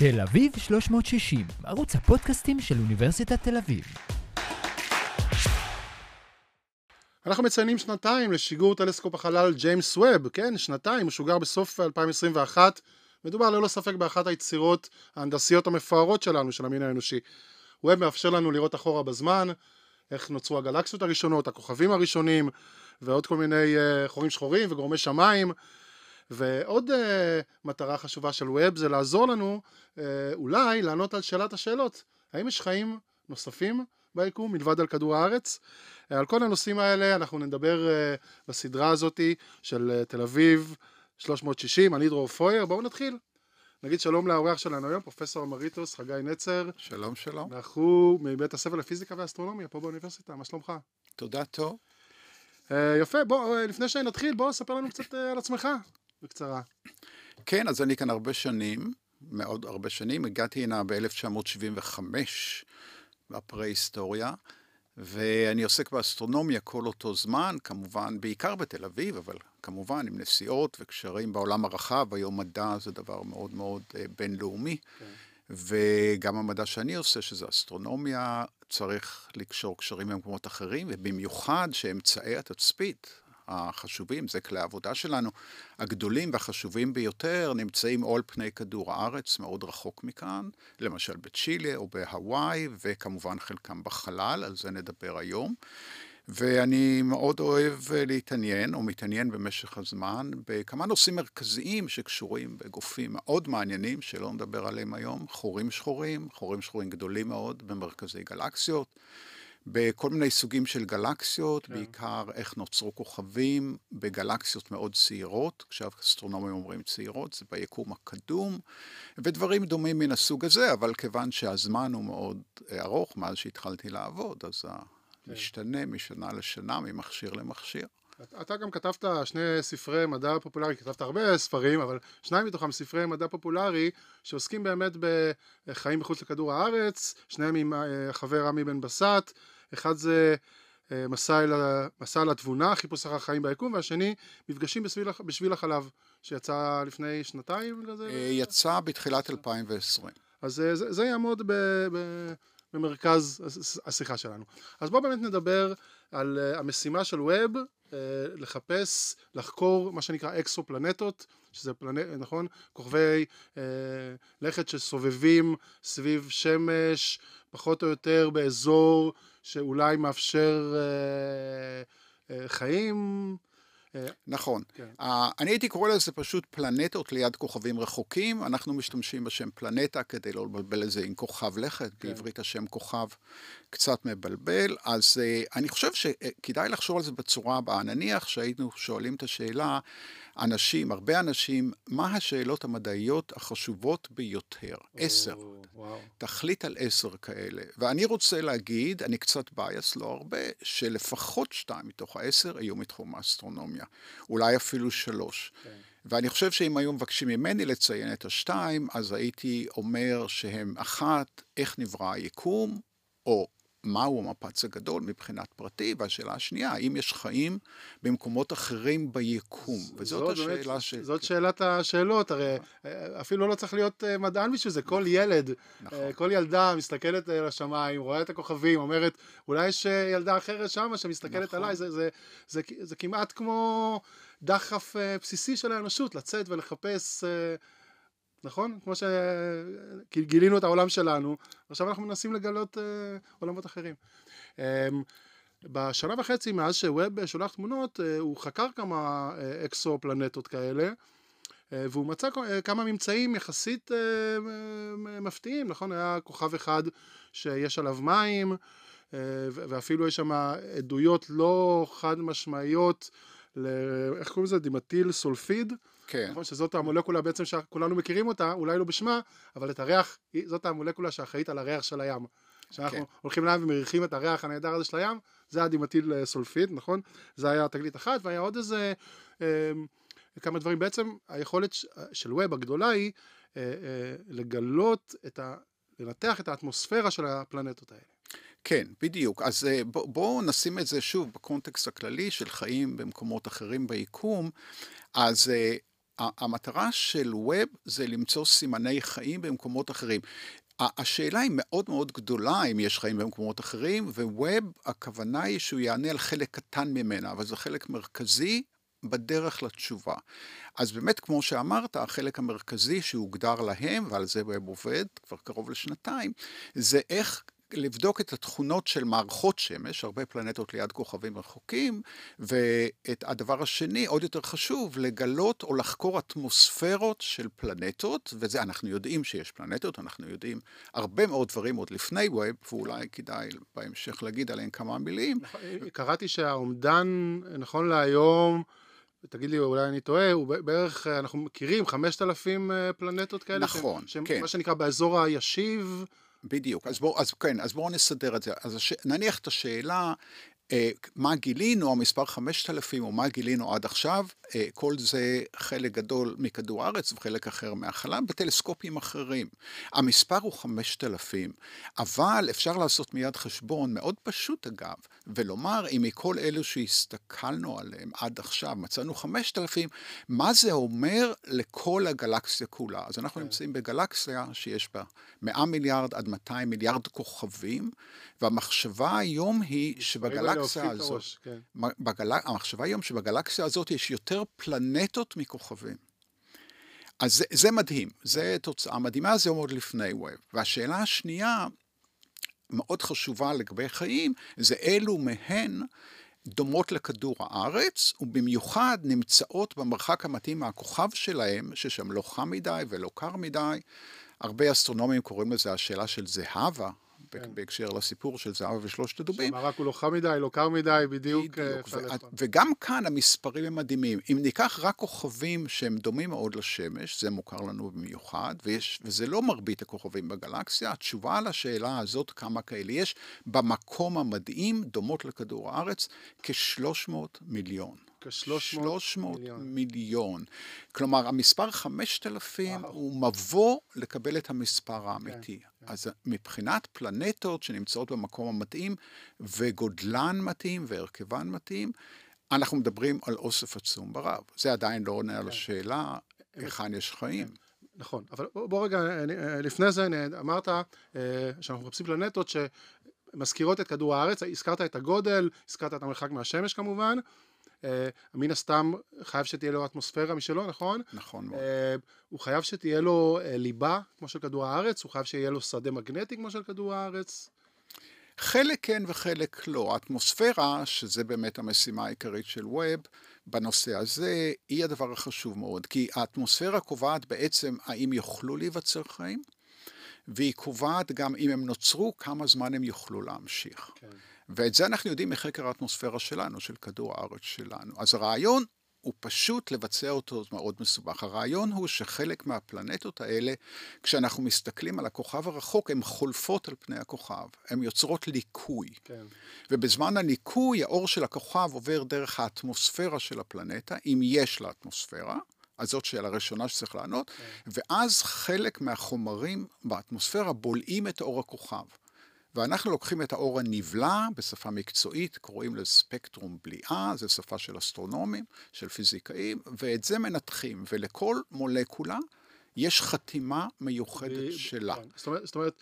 תל אביב 360, ערוץ הפודקאסטים של אוניברסיטת תל אביב. אנחנו מציינים שנתיים לשיגור טלסקופ החלל ג'יימס ווב, כן, שנתיים, הוא שוגר בסוף 2021. מדובר ללא ספק באחת היצירות ההנדסיות המפוארות שלנו, של המין האנושי. ווב מאפשר לנו לראות אחורה בזמן, איך נוצרו הגלקסיות הראשונות, הכוכבים הראשונים, ועוד כל מיני uh, חורים שחורים וגורמי שמיים. ועוד uh, מטרה חשובה של ווב זה לעזור לנו uh, אולי לענות על שאלת השאלות. האם יש חיים נוספים ביקום מלבד על כדור הארץ? Uh, על כל הנושאים האלה אנחנו נדבר uh, בסדרה הזאתי של uh, תל אביב 360, אני דרור פויר, בואו נתחיל. נגיד שלום לאורח שלנו היום, פרופסור אמריטוס חגי נצר. שלום שלום. אנחנו מבית הספר לפיזיקה ואסטרונומיה פה באוניברסיטה, מה שלומך? תודה טוב. Uh, יפה, בוא, uh, לפני שנתחיל, בוא ספר לנו קצת uh, על עצמך, בקצרה. כן, אז אני כאן הרבה שנים, מאוד הרבה שנים, הגעתי הנה ב-1975, בפרה-היסטוריה, ואני עוסק באסטרונומיה כל אותו זמן, כמובן, בעיקר בתל אביב, אבל כמובן עם נסיעות וקשרים בעולם הרחב, היום מדע זה דבר מאוד מאוד uh, בינלאומי. כן. וגם המדע שאני עושה, שזה אסטרונומיה, צריך לקשור קשרים במקומות אחרים, ובמיוחד שאמצעי התצפית החשובים, זה כלי העבודה שלנו, הגדולים והחשובים ביותר נמצאים או על פני כדור הארץ, מאוד רחוק מכאן, למשל בצ'ילה או בהוואי, וכמובן חלקם בחלל, על זה נדבר היום. ואני מאוד אוהב להתעניין, או מתעניין במשך הזמן, בכמה נושאים מרכזיים שקשורים בגופים מאוד מעניינים, שלא נדבר עליהם היום, חורים שחורים, חורים שחורים גדולים מאוד במרכזי גלקסיות. בכל מיני סוגים של גלקסיות, כן. בעיקר איך נוצרו כוכבים בגלקסיות מאוד צעירות, כשהאסטרונומים אומרים צעירות, זה ביקום הקדום, ודברים דומים מן הסוג הזה, אבל כיוון שהזמן הוא מאוד ארוך מאז שהתחלתי לעבוד, אז כן. משתנה משנה לשנה, ממכשיר למכשיר. אתה גם כתבת שני ספרי מדע פופולרי, כתבת הרבה ספרים, אבל שניים מתוכם ספרי מדע פופולרי שעוסקים באמת בחיים מחוץ לכדור הארץ, שניהם עם החבר רמי בן בסט, אחד זה אה, מסע אל, מסע אל התבונה, חיפוש אחר חיים ביקום, והשני מפגשים בשביל, בשביל החלב, שיצא לפני שנתיים כזה? אה, יצא בתחילת 2020. אז אה, זה, זה יעמוד ב, ב, במרכז השיחה שלנו. אז בואו באמת נדבר על המשימה של ווב, לחפש, לחקור מה שנקרא אקסופלנטות, שזה פלנט, נכון? כוכבי לכת שסובבים סביב שמש, פחות או יותר באזור שאולי מאפשר אה, אה, חיים. אה, נכון. כן. Uh, אני הייתי קורא לזה פשוט פלנטות ליד כוכבים רחוקים. אנחנו משתמשים בשם פלנטה כדי לא לבלבל את זה עם כוכב לכת. כן. בעברית השם כוכב קצת מבלבל. אז uh, אני חושב שכדאי לחשוב על זה בצורה הבאה. נניח שהיינו שואלים את השאלה, אנשים, הרבה אנשים, מה השאלות המדעיות החשובות ביותר? עשר. תחליט על עשר כאלה. ואני רוצה להגיד, אני קצת בייס, לא הרבה, שלפחות שתיים מתוך העשר היו מתחום האסטרונומיה. אולי אפילו שלוש. כן. ואני חושב שאם היו מבקשים ממני לציין את השתיים, אז הייתי אומר שהם אחת, איך נברא היקום, או מהו המפץ הגדול מבחינת פרטי, והשאלה השנייה, האם יש חיים במקומות אחרים ביקום? וזאת השאלה באמת, ש... זאת שאלת השאלות, הרי אפילו לא צריך להיות אה, מדען בשביל זה, כל ילד, נכון. אה, כל ילדה מסתכלת על השמיים, רואה את הכוכבים, אומרת, אולי יש אה, ילדה אחרת שמה שמסתכלת נכון. עליי, זה, זה, זה, זה, זה כמעט כמו דחף בסיסי של האנושות, לצאת ולחפש... נכון? כמו שגילינו את העולם שלנו, עכשיו אנחנו מנסים לגלות אה, עולמות אחרים. אה, בשנה וחצי מאז שווב שולח תמונות, אה, הוא חקר כמה אה, אקסו פלנטות כאלה, אה, והוא מצא אה, כמה ממצאים יחסית אה, מפתיעים, נכון? היה כוכב אחד שיש עליו מים, אה, ואפילו יש שם עדויות לא חד משמעיות, ל... איך קוראים לזה? דימטיל סולפיד. כן. נכון? שזאת המולקולה בעצם שכולנו מכירים אותה, אולי לא בשמה, אבל את הריח, זאת המולקולה שאחראית על הריח של הים. כשאנחנו כן. הולכים לים ומריחים את הריח הנהדר הזה של הים, זה הדימטיל אה, סולפיד, נכון? זה היה תגלית אחת, והיה עוד איזה אה, כמה דברים. בעצם היכולת של ווב הגדולה היא אה, אה, לגלות את ה... לנתח את האטמוספירה של הפלנטות האלה. כן, בדיוק. אז אה, בואו בוא נשים את זה שוב בקונטקסט הכללי של חיים במקומות אחרים ביקום. אז אה, המטרה של ווב זה למצוא סימני חיים במקומות אחרים. השאלה היא מאוד מאוד גדולה אם יש חיים במקומות אחרים, וווב, הכוונה היא שהוא יענה על חלק קטן ממנה, אבל זה חלק מרכזי בדרך לתשובה. אז באמת, כמו שאמרת, החלק המרכזי שהוגדר להם, ועל זה ווב עובד כבר קרוב לשנתיים, זה איך לבדוק את התכונות של מערכות שמש, הרבה פלנטות ליד כוכבים רחוקים, ואת הדבר השני, עוד יותר חשוב, לגלות או לחקור אטמוספירות של פלנטות, וזה, אנחנו יודעים שיש פלנטות, אנחנו יודעים הרבה מאוד דברים עוד לפני ווב, ואולי כדאי בהמשך להגיד עליהם כמה מילים. נכון, קראתי שהאומדן, נכון להיום, תגיד לי, אולי אני טועה, הוא בערך, אנחנו מכירים 5,000 אה, פלנטות כאלה? נכון, שהם, כן. מה שנקרא באזור הישיב. בדיוק, אז בואו, כן, אז בואו נסדר את זה. אז הש... נניח את השאלה, מה גילינו, המספר 5,000, או מה גילינו עד עכשיו, אה, כל זה חלק גדול מכדור הארץ וחלק אחר מהחלל, בטלסקופים אחרים. המספר הוא 5,000, אבל אפשר לעשות מיד חשבון, מאוד פשוט אגב, ולומר, אם מכל אלו שהסתכלנו עליהם עד עכשיו מצאנו 5,000, מה זה אומר לכל הגלקסיה כולה? אז אנחנו כן. נמצאים בגלקסיה שיש בה 100 מיליארד עד 200 מיליארד כוכבים, והמחשבה היום היא שבגלקסיה הזאת, כן. בגל... המחשבה היום שבגלקסיה הזאת יש יותר פלנטות מכוכבים. אז זה, זה מדהים, זו תוצאה מדהימה, זה עוד לפני ווב. והשאלה השנייה, מאוד חשובה לגבי חיים, זה אילו מהן דומות לכדור הארץ, ובמיוחד נמצאות במרחק המתאים מהכוכב שלהם, ששם לא חם מדי ולא קר מדי. הרבה אסטרונומים קוראים לזה השאלה של זהבה, כן. בהקשר לסיפור של זהבה ושלושת הדובים. שהמרק הוא לא חם מדי, לא קר מדי, בדיוק. בדיוק. אה, ו- וגם כאן המספרים הם מדהימים. אם ניקח רק כוכבים שהם דומים מאוד לשמש, זה מוכר לנו במיוחד, ויש, וזה לא מרבית הכוכבים בגלקסיה, התשובה על השאלה הזאת, כמה כאלה יש, במקום המדהים, דומות לכדור הארץ, כ-300 מיליון. כ-300 מיליון. מיליון. כלומר, המספר 5,000 וואו. הוא מבוא לקבל את המספר האמיתי. כן, כן. אז מבחינת פלנטות שנמצאות במקום המתאים, וגודלן מתאים והרכבן מתאים, אנחנו מדברים על אוסף עצום ברב. זה עדיין לא עונה כן. על השאלה היכן יש חיים. כן. נכון, אבל בוא רגע, לפני זה אמרת אה, שאנחנו מחפשים פלנטות שמזכירות את כדור הארץ, הזכרת את הגודל, הזכרת את המרחק מהשמש כמובן, אה, מן הסתם חייב שתהיה לו אטמוספירה משלו, נכון? נכון מאוד. אה, הוא חייב שתהיה לו אה, ליבה כמו של כדור הארץ, הוא חייב שיהיה לו שדה מגנטי כמו של כדור הארץ. חלק כן וחלק לא. האטמוספירה, שזה באמת המשימה העיקרית של ווב, בנושא הזה, היא הדבר החשוב מאוד. כי האטמוספירה קובעת בעצם האם יוכלו להיווצר חיים, והיא קובעת גם אם הם נוצרו, כמה זמן הם יוכלו להמשיך. כן. ואת זה אנחנו יודעים מחקר האטמוספירה שלנו, של כדור הארץ שלנו. אז הרעיון הוא פשוט לבצע אותו מאוד מסובך. הרעיון הוא שחלק מהפלנטות האלה, כשאנחנו מסתכלים על הכוכב הרחוק, הן חולפות על פני הכוכב, הן יוצרות ליקוי. כן. ובזמן הליקוי, האור של הכוכב עובר דרך האטמוספירה של הפלנטה, אם יש לה אטמוספירה, אז זאת שאלה ראשונה שצריך לענות, כן. ואז חלק מהחומרים באטמוספירה בולעים את אור הכוכב. ואנחנו לוקחים את האור הנבלע, בשפה מקצועית קוראים לזה ספקטרום בליעה, זו שפה של אסטרונומים, של פיזיקאים, ואת זה מנתחים, ולכל מולקולה יש חתימה מיוחדת שלה. כן. זאת אומרת, זאת אומרת,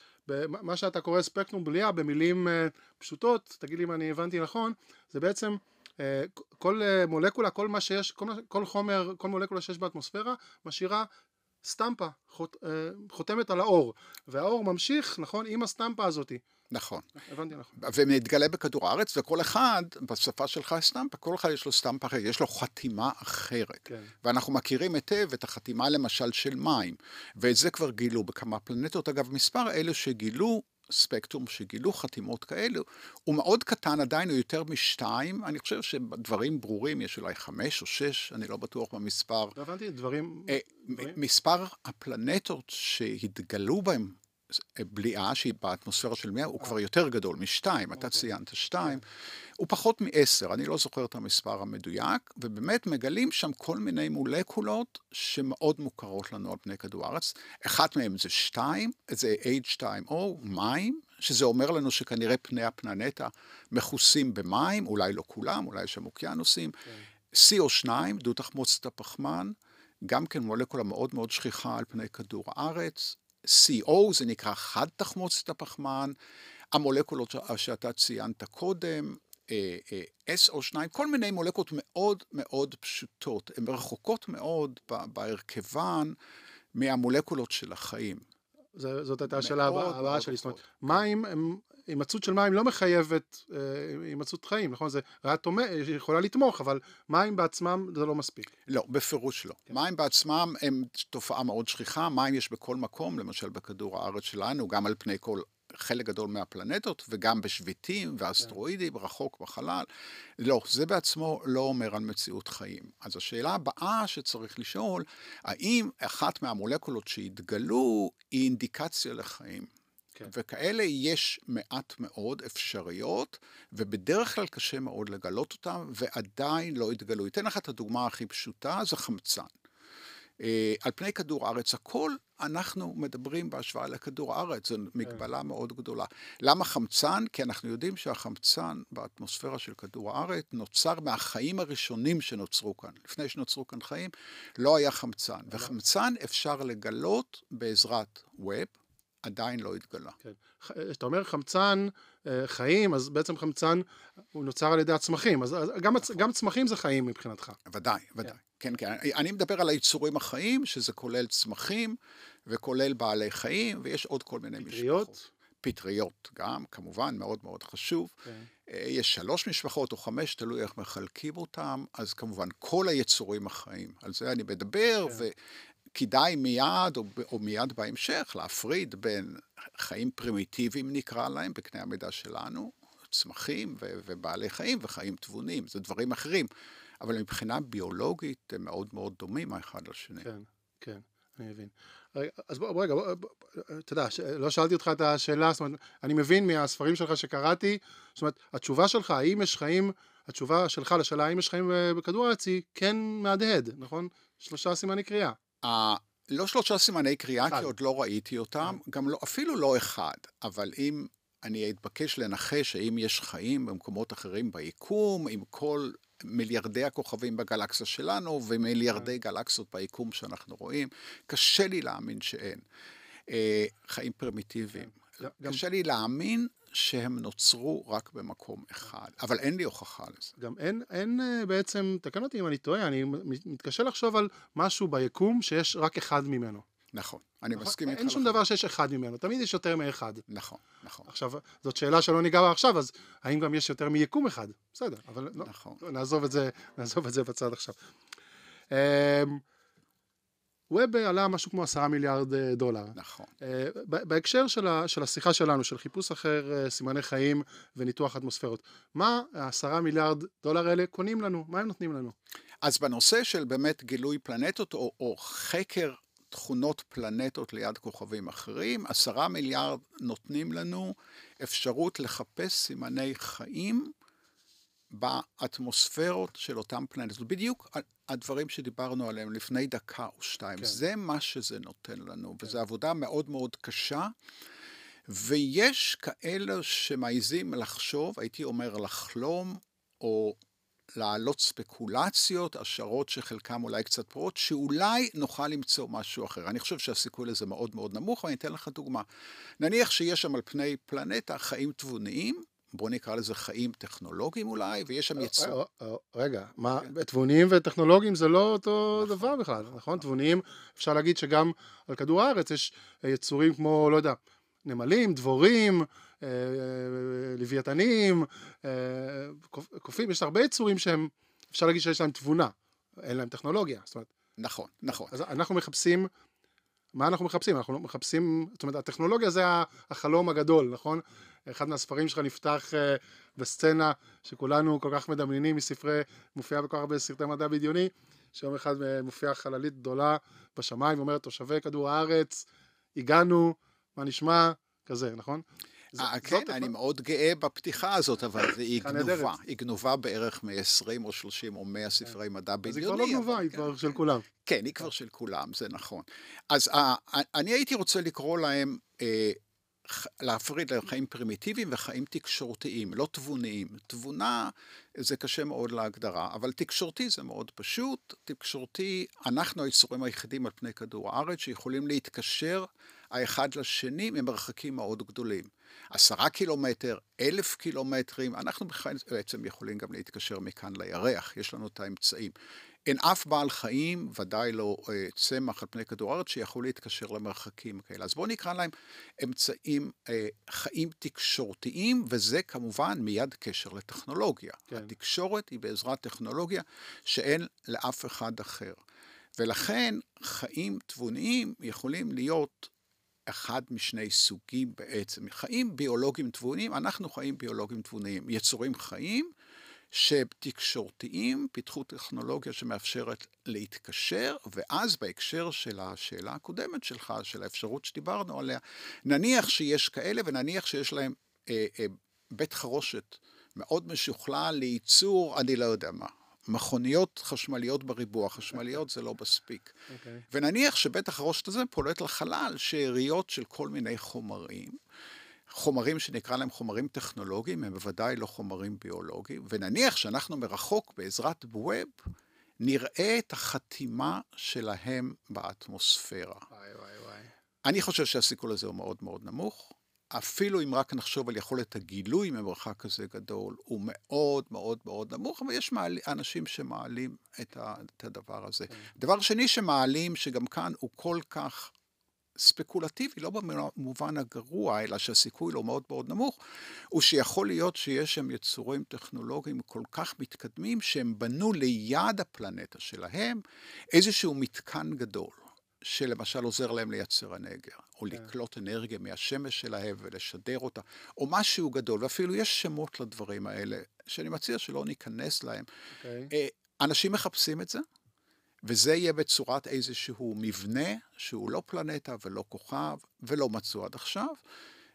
מה שאתה קורא ספקטרום בליעה, במילים uh, פשוטות, תגיד לי אם אני הבנתי נכון, זה בעצם uh, כל uh, מולקולה, כל מה שיש, כל, כל חומר, כל מולקולה שיש באטמוספירה, משאירה סטמפה, חות, חותמת על האור, והאור ממשיך, נכון, עם הסטמפה הזאתי. נכון. הבנתי נכון. ומתגלה בכדור הארץ, וכל אחד, בשפה שלך סטמפה, כל אחד יש לו סטמפה אחרת, יש לו חתימה אחרת. כן. ואנחנו מכירים היטב את החתימה למשל של מים, ואת זה כבר גילו בכמה פלנטות. אגב, מספר אלה שגילו ספקטרום שגילו חתימות כאלו, הוא מאוד קטן עדיין, הוא יותר משתיים, אני חושב שדברים ברורים יש אולי חמש או שש, אני לא בטוח במספר. לא הבנתי, דברים... אה, מספר הפלנטות שהתגלו בהם בליעה שהיא באטמוספירה של מאה, הוא כבר יותר גדול משתיים, אתה אוקיי. ציינת שתיים, הוא פחות מעשר, אני לא זוכר את המספר המדויק, ובאמת מגלים שם כל מיני מולקולות שמאוד מוכרות לנו על פני כדור הארץ. אחת מהן זה שתיים, זה H2O, מים, שזה אומר לנו שכנראה פני הפלנטה מכוסים במים, אולי לא כולם, אולי יש שם אוקיינוסים. כן. CO2, דו תחמוצת הפחמן, גם כן מולקולה מאוד מאוד שכיחה על פני כדור הארץ. CO זה נקרא חד תחמוצת הפחמן, המולקולות שאתה ציינת קודם, אה, אה, SO2, כל מיני מולקולות מאוד מאוד פשוטות, הן רחוקות מאוד בהרכבן מהמולקולות של החיים. זאת הייתה השאלה הבאה שלי, זאת אומרת, מים הם הימצאות של מים לא מחייבת אה, הימצאות חיים, נכון? זה ריאה יכולה לתמוך, אבל מים בעצמם זה לא מספיק. לא, בפירוש לא. כן. מים בעצמם הם תופעה מאוד שכיחה, מים יש בכל מקום, למשל בכדור הארץ שלנו, גם על פני כל חלק גדול מהפלנטות, וגם בשביטים ואסטרואידים, כן. רחוק בחלל. לא, זה בעצמו לא אומר על מציאות חיים. אז השאלה הבאה שצריך לשאול, האם אחת מהמולקולות שהתגלו היא אינדיקציה לחיים? כן. וכאלה יש מעט מאוד אפשריות, ובדרך כלל קשה מאוד לגלות אותן, ועדיין לא התגלו. אתן לך את הדוגמה הכי פשוטה, זה חמצן. אה, על פני כדור הארץ, הכל אנחנו מדברים בהשוואה לכדור הארץ, זו כן. מגבלה מאוד גדולה. למה חמצן? כי אנחנו יודעים שהחמצן באטמוספירה של כדור הארץ נוצר מהחיים הראשונים שנוצרו כאן. לפני שנוצרו כאן חיים, לא היה חמצן. וחמצן אפשר לגלות בעזרת ווב, עדיין לא התגלה. כן. כשאתה אומר חמצן אה, חיים, אז בעצם חמצן הוא נוצר על ידי הצמחים, אז גם, נכון. גם צמחים זה חיים מבחינתך. ודאי, ודאי. כן, כן. כן. אני מדבר על היצורים החיים, שזה כולל צמחים וכולל בעלי חיים, ויש עוד כל מיני פטריות. משפחות. פטריות גם, כמובן, מאוד מאוד חשוב. כן. אה, יש שלוש משפחות או חמש, תלוי איך מחלקים אותם, אז כמובן כל היצורים החיים, על זה אני מדבר, כן. כדאי מיד, או, או מיד בהמשך, להפריד בין חיים פרימיטיביים נקרא להם, בקנה המידה שלנו, צמחים ו- ובעלי חיים וחיים תבונים, זה דברים אחרים. אבל מבחינה ביולוגית הם מאוד מאוד דומים האחד לשני. כן, כן, אני מבין. אז בוא, רגע, בוא, בוא, אתה יודע, לא שאלתי אותך את השאלה, זאת אומרת, אני מבין מהספרים שלך שקראתי, זאת אומרת, התשובה שלך, האם יש חיים, התשובה שלך לשאלה האם יש חיים בכדור הארץ היא כן מהדהד, נכון? שלושה סימני קריאה. לא שלושה סימני קריאה, כי עוד לא ראיתי אותם, גם לא, אפילו לא אחד, אבל אם אני אתבקש לנחש האם יש חיים במקומות אחרים ביקום, עם כל מיליארדי הכוכבים בגלקסיה שלנו ומיליארדי גלקסיות ביקום שאנחנו רואים, קשה לי להאמין שאין. אה, חיים פרימיטיביים. קשה לי להאמין שהם נוצרו רק במקום אחד, אבל אין לי הוכחה לזה. גם אין, אין אה, בעצם, תקן אותי אם אני טועה, אני מתקשה לחשוב על משהו ביקום שיש רק אחד ממנו. נכון, אני נכון, מסכים איתך. אין שום דבר שיש אחד ממנו, תמיד יש יותר מאחד. נכון, נכון. עכשיו, זאת שאלה שלא ניגע בה עכשיו, אז האם גם יש יותר מיקום אחד? בסדר, אבל לא, נכון. לא, נעזוב את זה, נעזוב את זה בצד עכשיו. ווב עלה משהו כמו עשרה מיליארד אה, דולר. נכון. אה, בהקשר של, ה, של השיחה שלנו, של חיפוש אחר אה, סימני חיים וניתוח אטמוספירות, מה העשרה מיליארד דולר האלה קונים לנו? מה הם נותנים לנו? אז בנושא של באמת גילוי פלנטות או, או חקר תכונות פלנטות ליד כוכבים אחרים, עשרה מיליארד נותנים לנו אפשרות לחפש סימני חיים באטמוספירות של אותם פלנטות. בדיוק הדברים שדיברנו עליהם לפני דקה או שתיים. כן. זה מה שזה נותן לנו, כן. וזו עבודה מאוד מאוד קשה. ויש כאלה שמעיזים לחשוב, הייתי אומר לחלום, או להעלות ספקולציות, השערות שחלקם אולי קצת פרועות, שאולי נוכל למצוא משהו אחר. אני חושב שהסיכוי לזה מאוד מאוד נמוך, ואני אתן לך דוגמה. נניח שיש שם על פני פלנטה חיים תבוניים, בוא נקרא לזה חיים טכנולוגיים אולי, ויש שם יצור. אה, אה, רגע, מה, כן. תבוניים וטכנולוגיים זה לא אותו נכון, דבר בכלל, נכון? נכון? תבוניים, אפשר להגיד שגם על כדור הארץ יש יצורים כמו, לא יודע, נמלים, דבורים, אה, לוויתנים, קופים, יש הרבה יצורים שהם, אפשר להגיד שיש להם תבונה, אין להם טכנולוגיה, זאת אומרת. נכון, נכון. אז אנחנו מחפשים מה אנחנו מחפשים? אנחנו מחפשים, זאת אומרת, הטכנולוגיה זה החלום הגדול, נכון? אחד מהספרים שלך נפתח uh, בסצנה שכולנו כל כך מדמיינים מספרי, מופיעה בכל כך הרבה סרטי מדע בדיוני, שיום אחד אה, מופיעה חללית גדולה בשמיים ואומרת, תושבי כדור הארץ, הגענו, מה נשמע? כזה, נכון? אה, כן, אני מאוד גאה בפתיחה הזאת, אבל היא גנובה. היא גנובה בערך מ-20 או 30 או 100 ספרי מדע בדיוני. אז היא כבר לא גנובה, היא כבר של כולם. כן, היא כבר של כולם, זה נכון. אז אני הייתי רוצה לקרוא להם להפריד לחיים פרימיטיביים וחיים תקשורתיים, לא תבוניים. תבונה זה קשה מאוד להגדרה, אבל תקשורתי זה מאוד פשוט. תקשורתי, אנחנו היצורים היחידים על פני כדור הארץ שיכולים להתקשר האחד לשני ממרחקים מאוד גדולים. עשרה קילומטר, אלף קילומטרים, אנחנו בעצם יכולים גם להתקשר מכאן לירח, יש לנו את האמצעים. אין אף בעל חיים, ודאי לא אה, צמח על פני כדור הארץ, שיכול להתקשר למרחקים כאלה. אז בואו נקרא להם אמצעים, אה, חיים תקשורתיים, וזה כמובן מיד קשר לטכנולוגיה. כן. התקשורת היא בעזרת טכנולוגיה שאין לאף אחד אחר. ולכן חיים תבוניים יכולים להיות אחד משני סוגים בעצם. חיים ביולוגיים תבוניים, אנחנו חיים ביולוגיים תבוניים. יצורים חיים שתקשורתיים פיתחו טכנולוגיה שמאפשרת להתקשר, ואז בהקשר של השאלה הקודמת שלך, של האפשרות שדיברנו עליה, נניח שיש כאלה ונניח שיש להם אה, אה, בית חרושת מאוד משוכלל לייצור, אני לא יודע מה, מכוניות חשמליות בריבוע, חשמליות זה לא מספיק. Okay. אוקיי. ונניח שבית החרושת הזה פולט לחלל שאריות של כל מיני חומרים. חומרים שנקרא להם חומרים טכנולוגיים, הם בוודאי לא חומרים ביולוגיים, ונניח שאנחנו מרחוק בעזרת ווב, נראה את החתימה שלהם באטמוספירה. וואי וואי וואי. אני חושב שהסיכול הזה הוא מאוד מאוד נמוך. אפילו אם רק נחשוב על יכולת הגילוי ממרחק כזה גדול, הוא מאוד מאוד מאוד נמוך, אבל יש מעל, אנשים שמעלים את, ה, את הדבר הזה. כן. דבר שני שמעלים, שגם כאן הוא כל כך ספקולטיבי, לא במובן הגרוע, אלא שהסיכוי לא מאוד מאוד נמוך, הוא שיכול להיות שיש שם יצורים טכנולוגיים כל כך מתקדמים, שהם בנו ליד הפלנטה שלהם איזשהו מתקן גדול. שלמשל עוזר להם לייצר הנגר, או כן. לקלוט אנרגיה מהשמש שלהם ולשדר אותה, או משהו גדול, ואפילו יש שמות לדברים האלה, שאני מציע שלא ניכנס להם. Okay. אוקיי. אה, אנשים מחפשים את זה, וזה יהיה בצורת איזשהו מבנה שהוא לא פלנטה ולא כוכב, ולא מצאו עד עכשיו,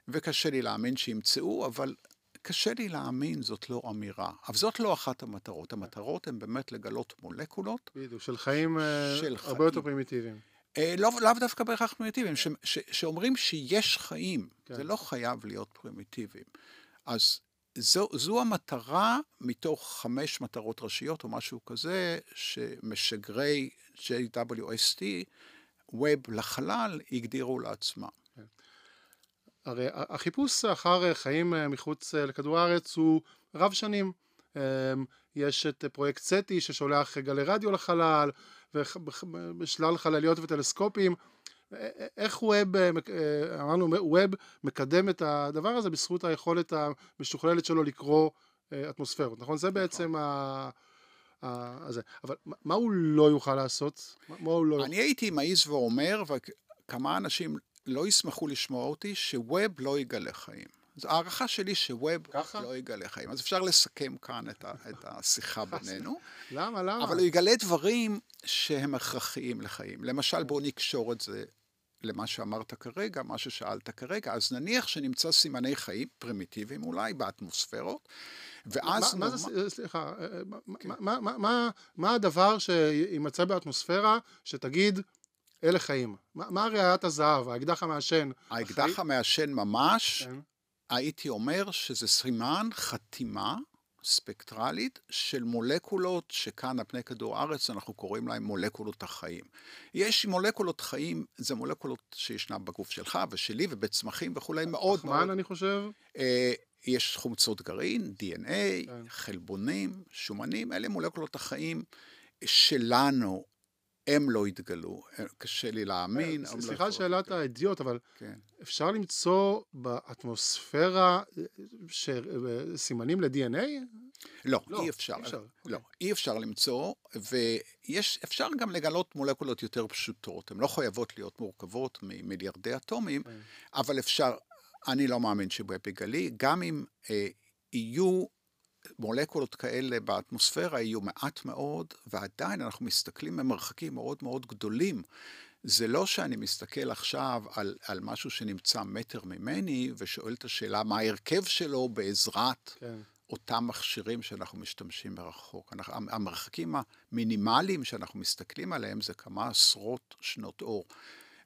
וקשה לי להאמין שימצאו, אבל קשה לי להאמין, זאת לא אמירה. אבל זאת לא אחת המטרות. המטרות הן באמת לגלות מולקולות. בדיוק, של חיים אה, של הרבה חיים. יותר פרימיטיביים. אה, לא, לאו דווקא בהכרח פרימיטיביים, ש, ש, שאומרים שיש חיים, כן. זה לא חייב להיות פרימיטיביים. אז זו, זו המטרה מתוך חמש מטרות ראשיות או משהו כזה, שמשגרי JWST, ווב לחלל, הגדירו לעצמם. כן. הרי החיפוש אחר חיים מחוץ לכדור הארץ הוא רב שנים. אמ, יש את פרויקט SETI ששולח גלי רדיו לחלל, ושלל חלליות וטלסקופים. איך ווב, אמרנו, ווב מקדם את הדבר הזה בזכות היכולת המשוכללת שלו לקרוא אה, אטמוספירות, נכון? זה בעצם נכון. ה... הזה. אבל מה הוא לא יוכל לעשות? מה הוא לא... אני הייתי מעז ואומר, וכמה אנשים לא ישמחו לשמוע אותי, שווב לא יגלה חיים. זו הערכה שלי שווב ככה? לא יגלה חיים. אז אפשר לסכם כאן את, ה, את השיחה בינינו. למה, למה? אבל הוא יגלה דברים שהם הכרחיים לחיים. למשל, בואו נקשור את זה למה שאמרת כרגע, מה ששאלת כרגע. אז נניח שנמצא סימני חיים, פרימיטיביים אולי, באטמוספירות, ואז... מה, מה זה, סליחה, אה, כן. מה, מה, מה, מה הדבר שימצא באטמוספירה, שתגיד, אלה חיים? מה, מה ראיית הזהב, האקדח המעשן? האקדח המעשן ממש, כן. הייתי אומר שזה סימן חתימה ספקטרלית של מולקולות שכאן על פני כדור הארץ אנחנו קוראים להם מולקולות החיים. יש מולקולות חיים, זה מולקולות שישנם בגוף שלך ושלי ובצמחים וכולי מאוד מאוד. פחמן אני חושב. אה, יש חומצות גרעין, DNA, כן. חלבונים, שומנים, אלה מולקולות החיים שלנו, הם לא התגלו, קשה לי להאמין. אה, סליחה על לא שאלת. האידיוט, אבל כן. אפשר למצוא באטמוספירה אה, סימנים ל-DNA? לא, לא, אי אפשר. אי אפשר. לא, אוקיי. אי אפשר למצוא, ואפשר גם לגלות מולקולות יותר פשוטות. הן לא חייבות להיות מורכבות ממיליארדי אטומים, כן. אבל אפשר, אני לא מאמין שבגלי, גם אם אה, יהיו מולקולות כאלה באטמוספירה יהיו מעט מאוד, ועדיין אנחנו מסתכלים במרחקים מאוד מאוד גדולים. זה לא שאני מסתכל עכשיו על, על משהו שנמצא מטר ממני, ושואל את השאלה מה ההרכב שלו בעזרת כן. אותם מכשירים שאנחנו משתמשים מרחוק. אנחנו, המרחקים המינימליים שאנחנו מסתכלים עליהם זה כמה עשרות שנות אור.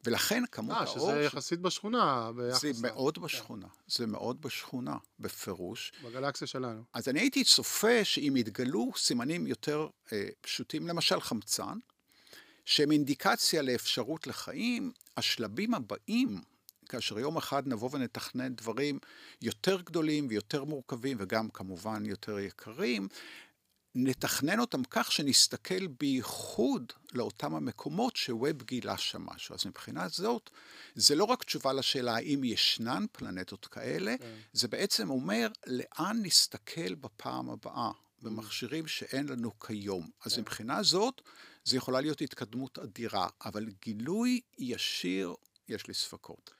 ולכן כמות אה, האור... שזה יחסית בשכונה. ביחס זה ל- מאוד בשכונה, זה מאוד בשכונה, בפירוש. בגלקסיה שלנו. אז אני הייתי צופה שאם יתגלו סימנים יותר אה, פשוטים, למשל חמצן, שהם אינדיקציה לאפשרות לחיים, השלבים הבאים, כאשר יום אחד נבוא ונתכנן דברים יותר גדולים ויותר מורכבים, וגם כמובן יותר יקרים, נתכנן אותם כך שנסתכל בייחוד לאותם המקומות שווב גילה שם משהו. אז מבחינה זאת, זה לא רק תשובה לשאלה האם ישנן פלנטות כאלה, כן. זה בעצם אומר לאן נסתכל בפעם הבאה, במכשירים שאין לנו כיום. אז כן. מבחינה זאת, זה יכולה להיות התקדמות אדירה, אבל גילוי ישיר, יש לי ספקות.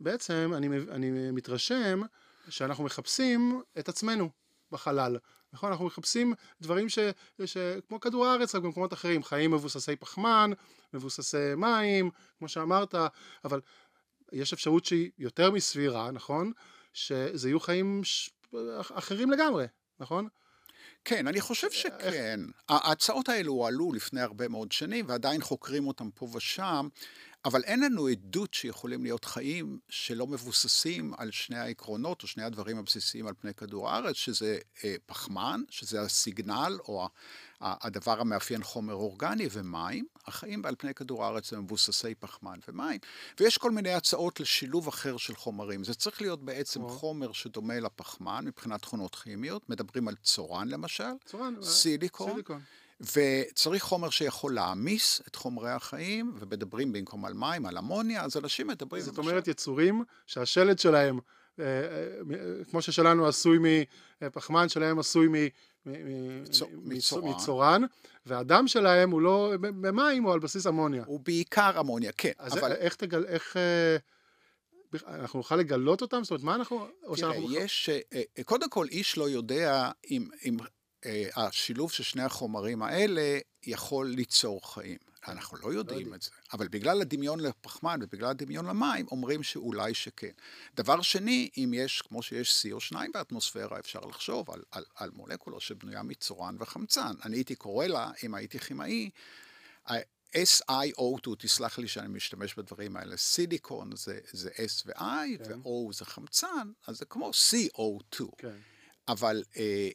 בעצם אני, אני מתרשם שאנחנו מחפשים את עצמנו בחלל. נכון? אנחנו מחפשים דברים ש, ש... כמו כדור הארץ, רק במקומות אחרים. חיים מבוססי פחמן, מבוססי מים, כמו שאמרת, אבל יש אפשרות שהיא יותר מסבירה, נכון? שזה יהיו חיים ש... אחרים לגמרי, נכון? כן, אני חושב שכן. ההצעות האלו הועלו לפני הרבה מאוד שנים, ועדיין חוקרים אותם פה ושם, אבל אין לנו עדות שיכולים להיות חיים שלא מבוססים על שני העקרונות, או שני הדברים הבסיסיים על פני כדור הארץ, שזה אה, פחמן, שזה הסיגנל, או הדבר המאפיין חומר אורגני, ומים. החיים על פני כדור הארץ הם מבוססי פחמן ומים, ויש כל מיני הצעות לשילוב אחר של חומרים. זה צריך להיות בעצם כמו? חומר שדומה לפחמן מבחינת תכונות כימיות, מדברים על צורן למשל, צורן, סיליקון, סיליקון. וצריך חומר שיכול להעמיס את חומרי החיים, ומדברים במקום על מים, על אמוניה, אז אנשים מדברים... זאת אומרת יצורים שהשלד שלהם, אה, אה, כמו ששלנו עשוי מפחמן, שלהם עשוי מ... מ- מ- מצו- מ- מצורן. והדם שלהם הוא לא במים, הוא על בסיס אמוניה. הוא בעיקר אמוניה, כן, אז אבל איך תגל... איך... אה, אנחנו נוכל לגלות אותם? זאת אומרת, מה אנחנו... תראה, שאנחנו... יש... אה, אה, קודם כל, איש לא יודע אם, אם אה, השילוב של שני החומרים האלה יכול ליצור חיים. אנחנו לא יודעים יודעים. את זה, אבל בגלל הדמיון לפחמן ובגלל הדמיון למים, אומרים שאולי שכן. דבר שני, אם יש, כמו שיש CO2 באטמוספירה, אפשר לחשוב על, על, על מולקולה שבנויה מצורן וחמצן. אני הייתי קורא לה, אם הייתי כימאי, SiO2, תסלח לי שאני משתמש בדברים האלה, סיליקון זה, זה S ו-I, כן. ו-O זה חמצן, אז זה כמו CO2. כן. אבל אה,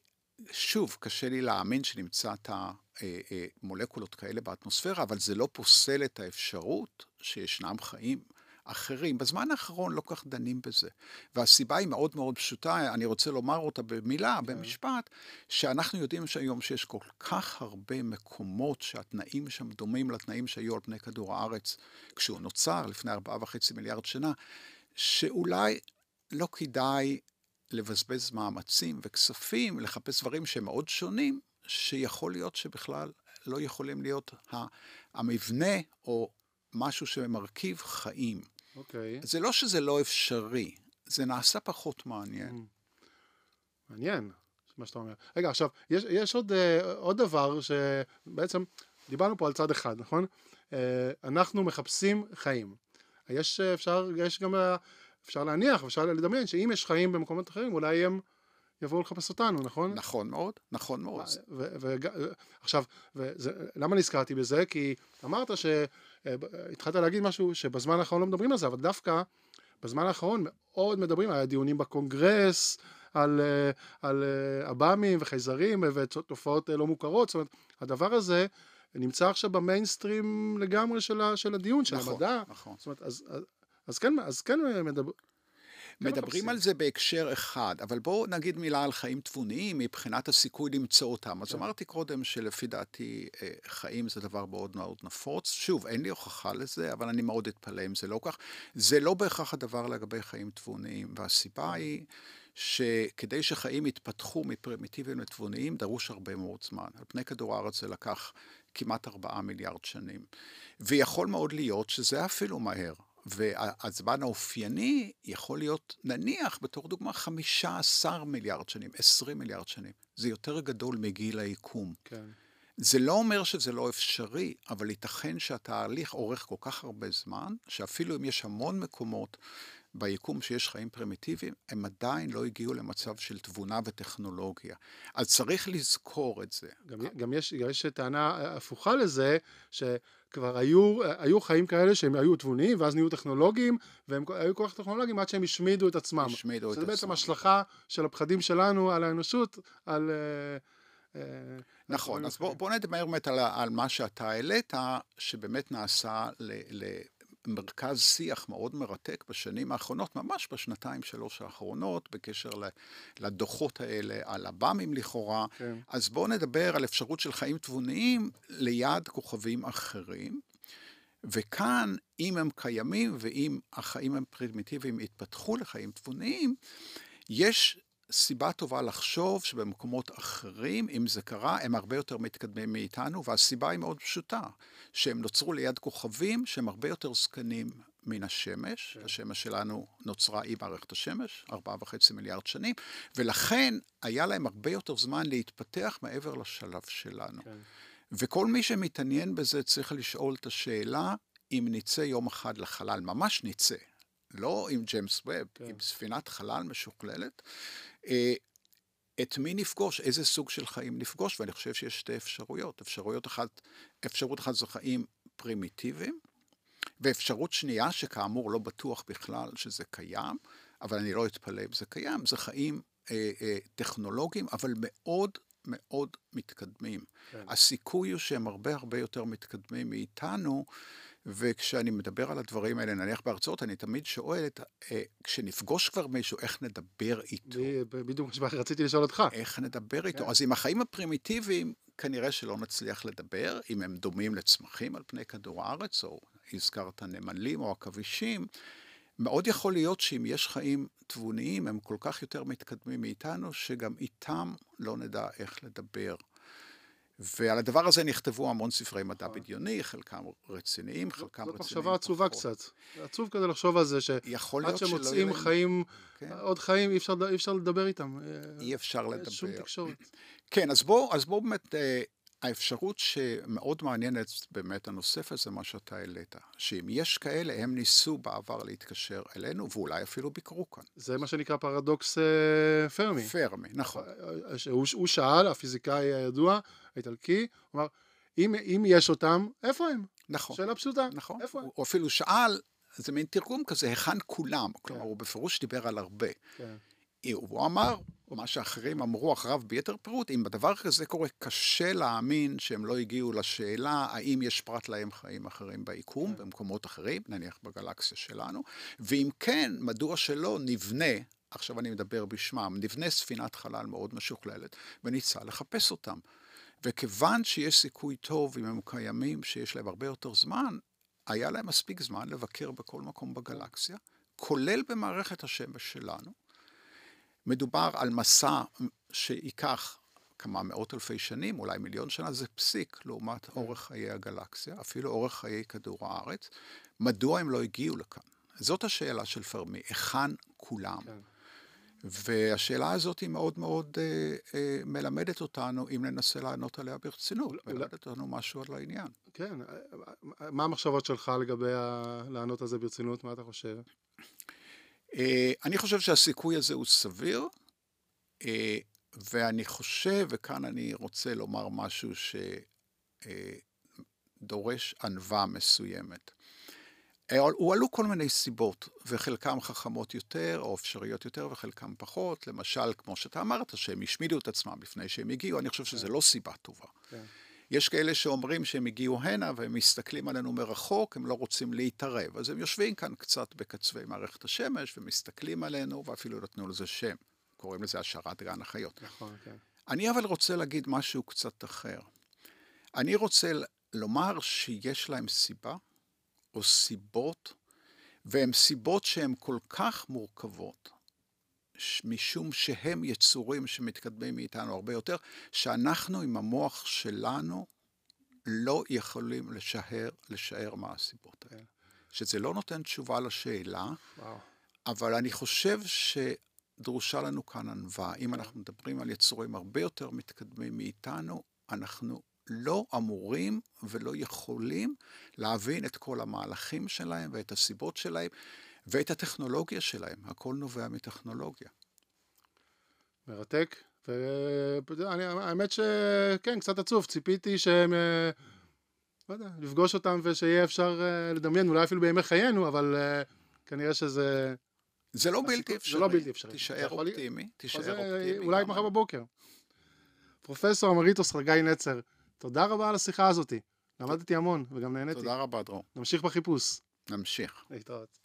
שוב, קשה לי להאמין שנמצא את המולקולות כאלה באטמוספירה, אבל זה לא פוסל את האפשרות שישנם חיים אחרים. בזמן האחרון לא כך דנים בזה. והסיבה היא מאוד מאוד פשוטה, אני רוצה לומר אותה במילה, במשפט, שאנחנו יודעים שהיום שיש כל כך הרבה מקומות שהתנאים שם דומים לתנאים שהיו על פני כדור הארץ כשהוא נוצר לפני ארבעה וחצי מיליארד שנה, שאולי לא כדאי לבזבז מאמצים וכספים, לחפש דברים שהם מאוד שונים, שיכול להיות שבכלל לא יכולים להיות המבנה או משהו שמרכיב חיים. אוקיי. זה לא שזה לא אפשרי, זה נעשה פחות מעניין. מעניין, מה שאתה אומר. רגע, עכשיו, יש, יש עוד, אה, עוד דבר שבעצם דיברנו פה על צד אחד, נכון? אה, אנחנו מחפשים חיים. יש, אפשר, יש גם, אה, אפשר להניח, אפשר לדמיין שאם יש חיים במקומות אחרים, אולי הם יבואו לחפש אותנו, נכון? נכון מאוד, נכון מאוד. ו- ו- עכשיו, למה נזכרתי בזה? כי אמרת ש... אה, להגיד משהו שבזמן האחרון לא מדברים על זה, אבל דווקא בזמן האחרון מאוד מדברים, היה דיונים בקונגרס על, אה, על אה, עב"מים וחייזרים ותופעות אה, לא מוכרות, זאת אומרת, הדבר הזה נמצא עכשיו במיינסטרים לגמרי של, ה, של הדיון, של נכון, המדע. נכון. זאת אומרת, אז, אז, אז כן, אז כן מדבר... כן מדברים. על זה בהקשר אחד, אבל בואו נגיד מילה על חיים תבוניים מבחינת הסיכוי למצוא אותם. אז כן. אמרתי קודם שלפי דעתי אה, חיים זה דבר מאוד מאוד נפוץ. שוב, אין לי הוכחה לזה, אבל אני מאוד אתפלא אם זה לא כך. זה לא בהכרח הדבר לגבי חיים תבוניים, והסיבה היא שכדי שחיים יתפתחו מפרימיטיביים לתבוניים, דרוש הרבה מאוד זמן. על פני כדור הארץ זה לקח כמעט ארבעה מיליארד שנים. ויכול מאוד להיות שזה אפילו מהר. והזמן האופייני יכול להיות, נניח, בתור דוגמה, 15 מיליארד שנים, 20 מיליארד שנים. זה יותר גדול מגיל היקום. כן. זה לא אומר שזה לא אפשרי, אבל ייתכן שהתהליך אורך כל כך הרבה זמן, שאפילו אם יש המון מקומות ביקום שיש חיים פרימיטיביים, הם עדיין לא הגיעו למצב של תבונה וטכנולוגיה. אז צריך לזכור את זה. גם, גם יש, יש טענה הפוכה לזה, שכבר היו, היו חיים כאלה שהם היו תבוניים, ואז נהיו טכנולוגיים, והם היו כל כך טכנולוגיים עד שהם השמידו את עצמם. השמידו את עצמם. זה בעצם השלכה של הפחדים שלנו על האנושות, על... אה, נכון, אז בואו בוא נדבר באמת על, על מה שאתה העלית, שבאמת נעשה ל, ל, מרכז שיח מאוד מרתק בשנים האחרונות, ממש בשנתיים שלוש האחרונות, בקשר לדוחות האלה על עב"מים לכאורה. כן. אז בואו נדבר על אפשרות של חיים תבוניים ליד כוכבים אחרים. וכאן, אם הם קיימים ואם החיים הם פרימיטיביים יתפתחו לחיים תבוניים, יש סיבה טובה לחשוב שבמקומות אחרים, אם זה קרה, הם הרבה יותר מתקדמים מאיתנו, והסיבה היא מאוד פשוטה, שהם נוצרו ליד כוכבים שהם הרבה יותר זקנים מן השמש. כן. השמש שלנו נוצרה עם מערכת השמש, ארבעה וחצי מיליארד שנים, ולכן היה להם הרבה יותר זמן להתפתח מעבר לשלב שלנו. כן. וכל מי שמתעניין בזה צריך לשאול את השאלה, אם נצא יום אחד לחלל, ממש נצא, לא עם ג'יימס ווב, כן. עם ספינת חלל משוכללת, אה, את מי נפגוש, איזה סוג של חיים נפגוש, ואני חושב שיש שתי אפשרויות. אפשרויות אחת, אפשרות אחת זה חיים פרימיטיביים, ואפשרות שנייה, שכאמור לא בטוח בכלל שזה קיים, אבל אני לא אתפלא אם זה קיים, זה חיים אה, אה, טכנולוגיים, אבל מאוד מאוד מתקדמים. כן. הסיכוי הוא שהם הרבה הרבה יותר מתקדמים מאיתנו, וכשאני מדבר על הדברים האלה, נניח בהרצאות, אני תמיד שואל, את, אה, כשנפגוש כבר מישהו, איך נדבר איתו? בדיוק מה שרציתי לשאול אותך. איך נדבר איתו? כן. אז עם החיים הפרימיטיביים, כנראה שלא נצליח לדבר, אם הם דומים לצמחים על פני כדור הארץ, או הזכרת נמלים או עכבישים, מאוד יכול להיות שאם יש חיים תבוניים, הם כל כך יותר מתקדמים מאיתנו, שגם איתם לא נדע איך לדבר. ועל הדבר הזה נכתבו המון ספרי מדע נכון. בדיוני, חלקם רציניים, חלקם רציניים. זאת מחשבה עצובה קצת. עצוב כזה לחשוב על זה, שעד שמוצאים חיים, כן. עוד חיים, אי אפשר, לדבר איתם. אי אפשר לדבר. שום תקשורת. כן, אז בואו בוא באמת, אה, האפשרות שמאוד מעניינת באמת הנוספת זה מה שאתה העלית, שאם יש כאלה, הם ניסו בעבר להתקשר אלינו, ואולי אפילו ביקרו כאן. זה מה שנקרא פרדוקס אה, פרמי. פרמי, נכון. אה, הוא, הוא שאל, הפיזיקאי הידוע, האיטלקי, הוא אמר, אם, אם יש אותם, איפה הם? נכון. שאלה פשוטה, נכון. איפה הם? הוא אפילו שאל, זה מין תרגום כזה, היכן כולם? כן. כלומר, הוא בפירוש דיבר על הרבה. כן. הוא אמר, מה שאחרים אמרו אחריו ביתר פירוט, אם בדבר כזה קורה, קשה להאמין שהם לא הגיעו לשאלה האם יש פרט להם חיים אחרים ביקום, כן. במקומות אחרים, נניח בגלקסיה שלנו, ואם כן, מדוע שלא נבנה, עכשיו אני מדבר בשמם, נבנה ספינת חלל מאוד משוכללת, וניסה לחפש אותם. וכיוון שיש סיכוי טוב, אם הם קיימים, שיש להם הרבה יותר זמן, היה להם מספיק זמן לבקר בכל מקום בגלקסיה, כולל במערכת השמש שלנו. מדובר על מסע שייקח כמה מאות אלפי שנים, אולי מיליון שנה, זה פסיק לעומת כן. אורך חיי הגלקסיה, אפילו אורך חיי כדור הארץ. מדוע הם לא הגיעו לכאן? זאת השאלה של פרמי, היכן כולם? כן. והשאלה הזאת היא מאוד מאוד אה, אה, מלמדת אותנו, אם ננסה לענות עליה ברצינות, לא, מלמדת אותנו משהו על העניין. כן, מה המחשבות שלך לגבי ה... לענות על זה ברצינות? מה אתה חושב? אה, אני חושב שהסיכוי הזה הוא סביר, אה, ואני חושב, וכאן אני רוצה לומר משהו שדורש אה, ענווה מסוימת. הועלו כל מיני סיבות, וחלקם חכמות יותר, או אפשריות יותר, וחלקם פחות. למשל, כמו שאתה אמרת, שהם השמידו את עצמם לפני שהם הגיעו, אני חושב שזו כן. לא סיבה טובה. כן. יש כאלה שאומרים שהם הגיעו הנה והם מסתכלים עלינו מרחוק, הם לא רוצים להתערב. אז הם יושבים כאן קצת בקצווי מערכת השמש ומסתכלים עלינו, ואפילו נתנו לזה שם. קוראים לזה השערת גן החיות. נכון, כן. אני אבל רוצה להגיד משהו קצת אחר. אני רוצה לומר שיש להם סיבה, או סיבות, והן סיבות שהן כל כך מורכבות, משום שהם יצורים שמתקדמים מאיתנו הרבה יותר, שאנחנו עם המוח שלנו לא יכולים לשער, לשער מה הסיבות האלה. שזה לא נותן תשובה לשאלה, וואו. אבל אני חושב שדרושה לנו כאן ענווה. אם אנחנו מדברים על יצורים הרבה יותר מתקדמים מאיתנו, אנחנו לא אמורים ולא יכולים להבין את כל המהלכים שלהם ואת הסיבות שלהם. ואת הטכנולוגיה שלהם, הכל נובע מטכנולוגיה. מרתק. והאמת שכן, קצת עצוב, ציפיתי שהם, אה, לא יודע, לפגוש אותם ושיהיה אפשר אה, לדמיין, אולי אפילו בימי חיינו, אבל אה, כנראה שזה... זה לא בלתי אפשרי. זה לא בלתי אפשרי. תישאר אופטימי, תישאר אופטימי. אולי מחר בבוקר. פרופסור אמריטוס חגי נצר, תודה רבה על השיחה הזאתי. למדתי המון וגם נהניתי. תודה רבה, דרור. נמשיך בחיפוש. נמשיך. להתראות.